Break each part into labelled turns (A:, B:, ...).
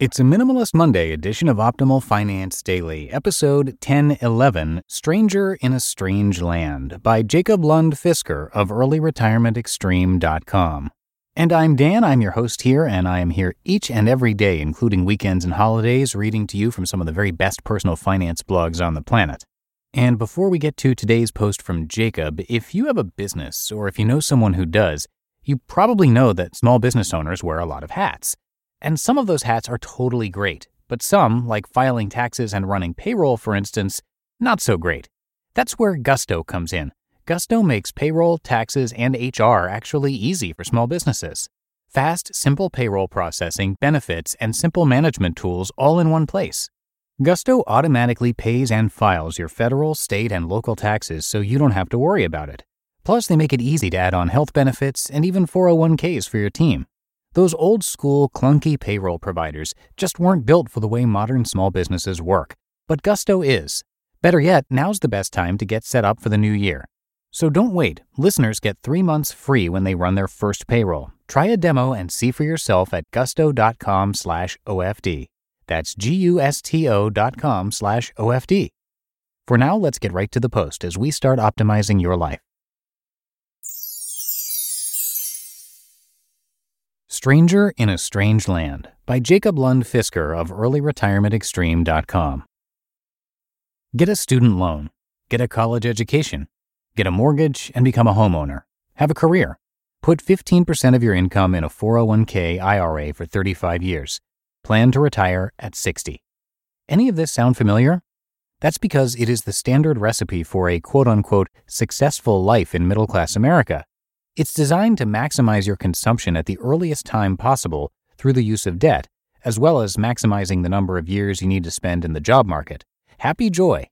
A: It's a Minimalist Monday edition of Optimal Finance Daily, episode 1011 Stranger in a Strange Land by Jacob Lund Fisker of EarlyRetirementExtreme.com. And I'm Dan, I'm your host here, and I am here each and every day, including weekends and holidays, reading to you from some of the very best personal finance blogs on the planet. And before we get to today's post from Jacob, if you have a business or if you know someone who does, you probably know that small business owners wear a lot of hats. And some of those hats are totally great, but some, like filing taxes and running payroll, for instance, not so great. That's where Gusto comes in. Gusto makes payroll, taxes, and HR actually easy for small businesses. Fast, simple payroll processing, benefits, and simple management tools all in one place. Gusto automatically pays and files your federal, state, and local taxes so you don't have to worry about it. Plus, they make it easy to add on health benefits and even 401ks for your team. Those old school, clunky payroll providers just weren't built for the way modern small businesses work. But Gusto is. Better yet, now's the best time to get set up for the new year. So don't wait. Listeners get three months free when they run their first payroll. Try a demo and see for yourself at gusto.com slash OFD. That's G-U-S-T-O dot com slash OFD. For now, let's get right to the post as we start optimizing your life. Stranger in a Strange Land by Jacob Lund Fisker of EarlyRetirementExtreme.com. Get a student loan, get a college education, get a mortgage, and become a homeowner. Have a career. Put 15% of your income in a 401k IRA for 35 years. Plan to retire at 60. Any of this sound familiar? That's because it is the standard recipe for a quote unquote successful life in middle class America. It's designed to maximize your consumption at the earliest time possible through the use of debt, as well as maximizing the number of years you need to spend in the job market. Happy joy!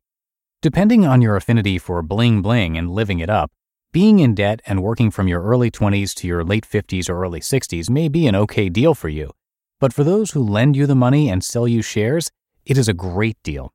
A: Depending on your affinity for bling bling and living it up, being in debt and working from your early 20s to your late 50s or early 60s may be an okay deal for you. But for those who lend you the money and sell you shares, it is a great deal.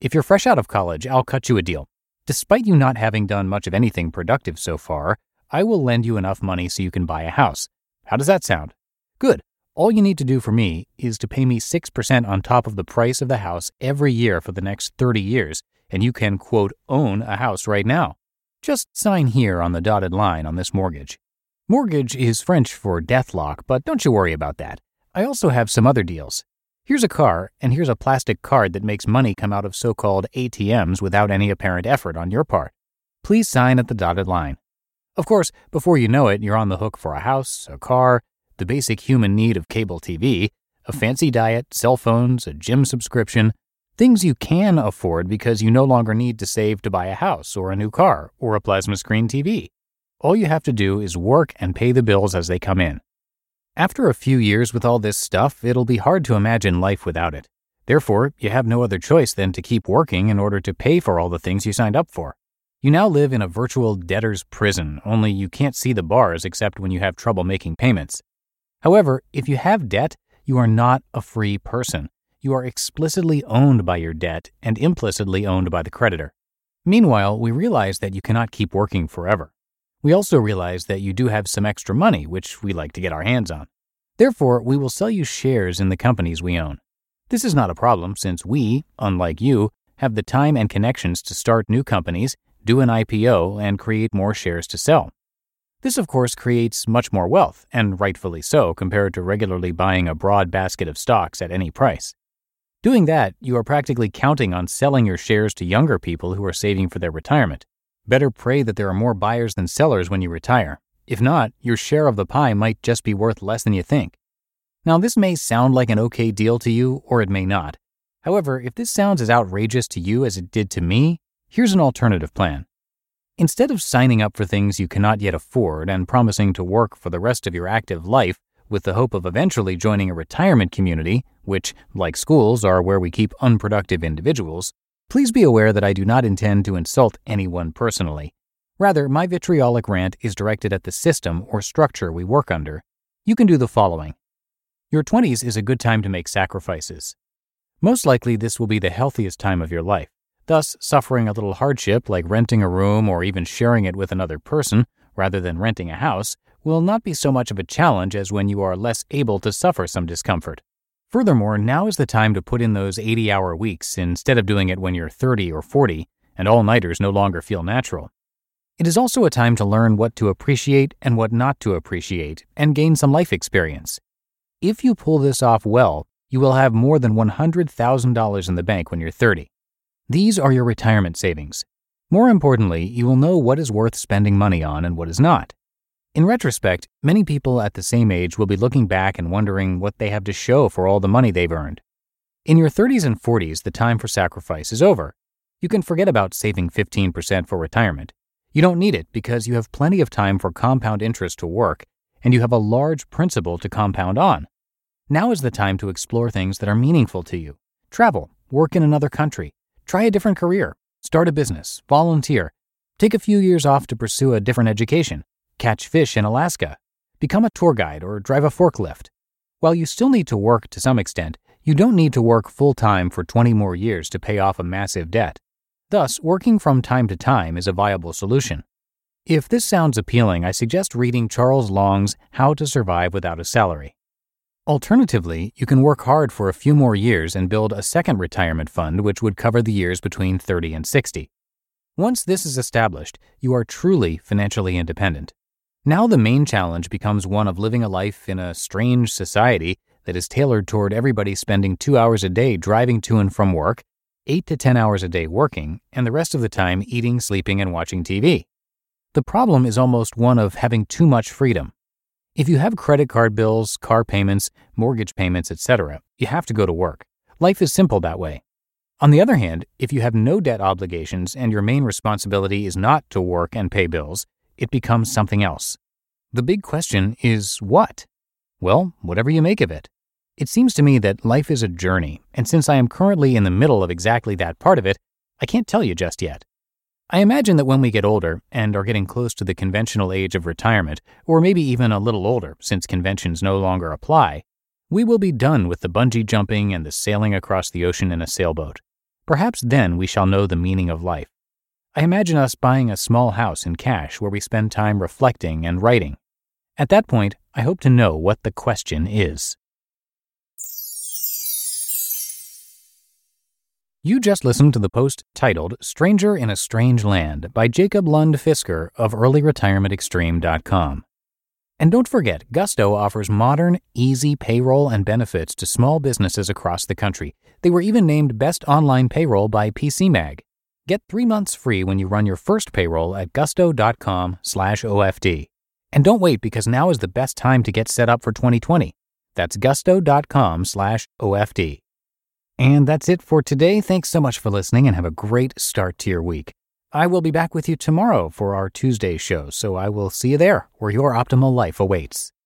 A: If you're fresh out of college, I'll cut you a deal. Despite you not having done much of anything productive so far, I will lend you enough money so you can buy a house. How does that sound? Good. All you need to do for me is to pay me 6% on top of the price of the house every year for the next 30 years, and you can, quote, own a house right now. Just sign here on the dotted line on this mortgage. Mortgage is French for death lock, but don't you worry about that. I also have some other deals. Here's a car, and here's a plastic card that makes money come out of so called ATMs without any apparent effort on your part. Please sign at the dotted line. Of course, before you know it, you're on the hook for a house, a car, the basic human need of cable TV, a fancy diet, cell phones, a gym subscription, things you can afford because you no longer need to save to buy a house or a new car or a plasma screen TV. All you have to do is work and pay the bills as they come in. After a few years with all this stuff, it'll be hard to imagine life without it. Therefore, you have no other choice than to keep working in order to pay for all the things you signed up for. You now live in a virtual debtor's prison, only you can't see the bars except when you have trouble making payments. However, if you have debt, you are not a free person. You are explicitly owned by your debt and implicitly owned by the creditor. Meanwhile, we realize that you cannot keep working forever. We also realize that you do have some extra money, which we like to get our hands on. Therefore, we will sell you shares in the companies we own. This is not a problem since we, unlike you, have the time and connections to start new companies do an IPO, and create more shares to sell. This, of course, creates much more wealth, and rightfully so, compared to regularly buying a broad basket of stocks at any price. Doing that, you are practically counting on selling your shares to younger people who are saving for their retirement. Better pray that there are more buyers than sellers when you retire. If not, your share of the pie might just be worth less than you think. Now, this may sound like an okay deal to you, or it may not. However, if this sounds as outrageous to you as it did to me, Here's an alternative plan. Instead of signing up for things you cannot yet afford and promising to work for the rest of your active life with the hope of eventually joining a retirement community, which, like schools, are where we keep unproductive individuals, please be aware that I do not intend to insult anyone personally. Rather, my vitriolic rant is directed at the system or structure we work under. You can do the following Your 20s is a good time to make sacrifices. Most likely, this will be the healthiest time of your life. Thus, suffering a little hardship like renting a room or even sharing it with another person, rather than renting a house, will not be so much of a challenge as when you are less able to suffer some discomfort. Furthermore, now is the time to put in those 80 hour weeks instead of doing it when you're 30 or 40 and all nighters no longer feel natural. It is also a time to learn what to appreciate and what not to appreciate and gain some life experience. If you pull this off well, you will have more than $100,000 in the bank when you're 30. These are your retirement savings. More importantly, you will know what is worth spending money on and what is not. In retrospect, many people at the same age will be looking back and wondering what they have to show for all the money they've earned. In your 30s and 40s, the time for sacrifice is over. You can forget about saving 15% for retirement. You don't need it because you have plenty of time for compound interest to work and you have a large principal to compound on. Now is the time to explore things that are meaningful to you. Travel, work in another country, try a different career, start a business, volunteer, take a few years off to pursue a different education, catch fish in Alaska, become a tour guide, or drive a forklift. While you still need to work to some extent, you don't need to work full time for 20 more years to pay off a massive debt. Thus, working from time to time is a viable solution. If this sounds appealing, I suggest reading Charles Long's How to Survive Without a Salary. Alternatively, you can work hard for a few more years and build a second retirement fund which would cover the years between 30 and 60. Once this is established, you are truly financially independent. Now the main challenge becomes one of living a life in a strange society that is tailored toward everybody spending two hours a day driving to and from work, eight to 10 hours a day working, and the rest of the time eating, sleeping, and watching TV. The problem is almost one of having too much freedom. If you have credit card bills, car payments, mortgage payments, etc., you have to go to work. Life is simple that way. On the other hand, if you have no debt obligations and your main responsibility is not to work and pay bills, it becomes something else. The big question is what? Well, whatever you make of it. It seems to me that life is a journey, and since I am currently in the middle of exactly that part of it, I can't tell you just yet. I imagine that when we get older and are getting close to the conventional age of retirement, or maybe even a little older since conventions no longer apply, we will be done with the bungee jumping and the sailing across the ocean in a sailboat. Perhaps then we shall know the meaning of life. I imagine us buying a small house in cash where we spend time reflecting and writing. At that point, I hope to know what the question is. You just listened to the post titled Stranger in a Strange Land by Jacob Lund Fisker of earlyretirementextreme.com. And don't forget, Gusto offers modern, easy payroll and benefits to small businesses across the country. They were even named Best Online Payroll by PCMag. Get three months free when you run your first payroll at gusto.com slash OFD. And don't wait because now is the best time to get set up for 2020. That's gusto.com slash OFD. And that's it for today. Thanks so much for listening and have a great start to your week. I will be back with you tomorrow for our Tuesday show, so I will see you there where your optimal life awaits.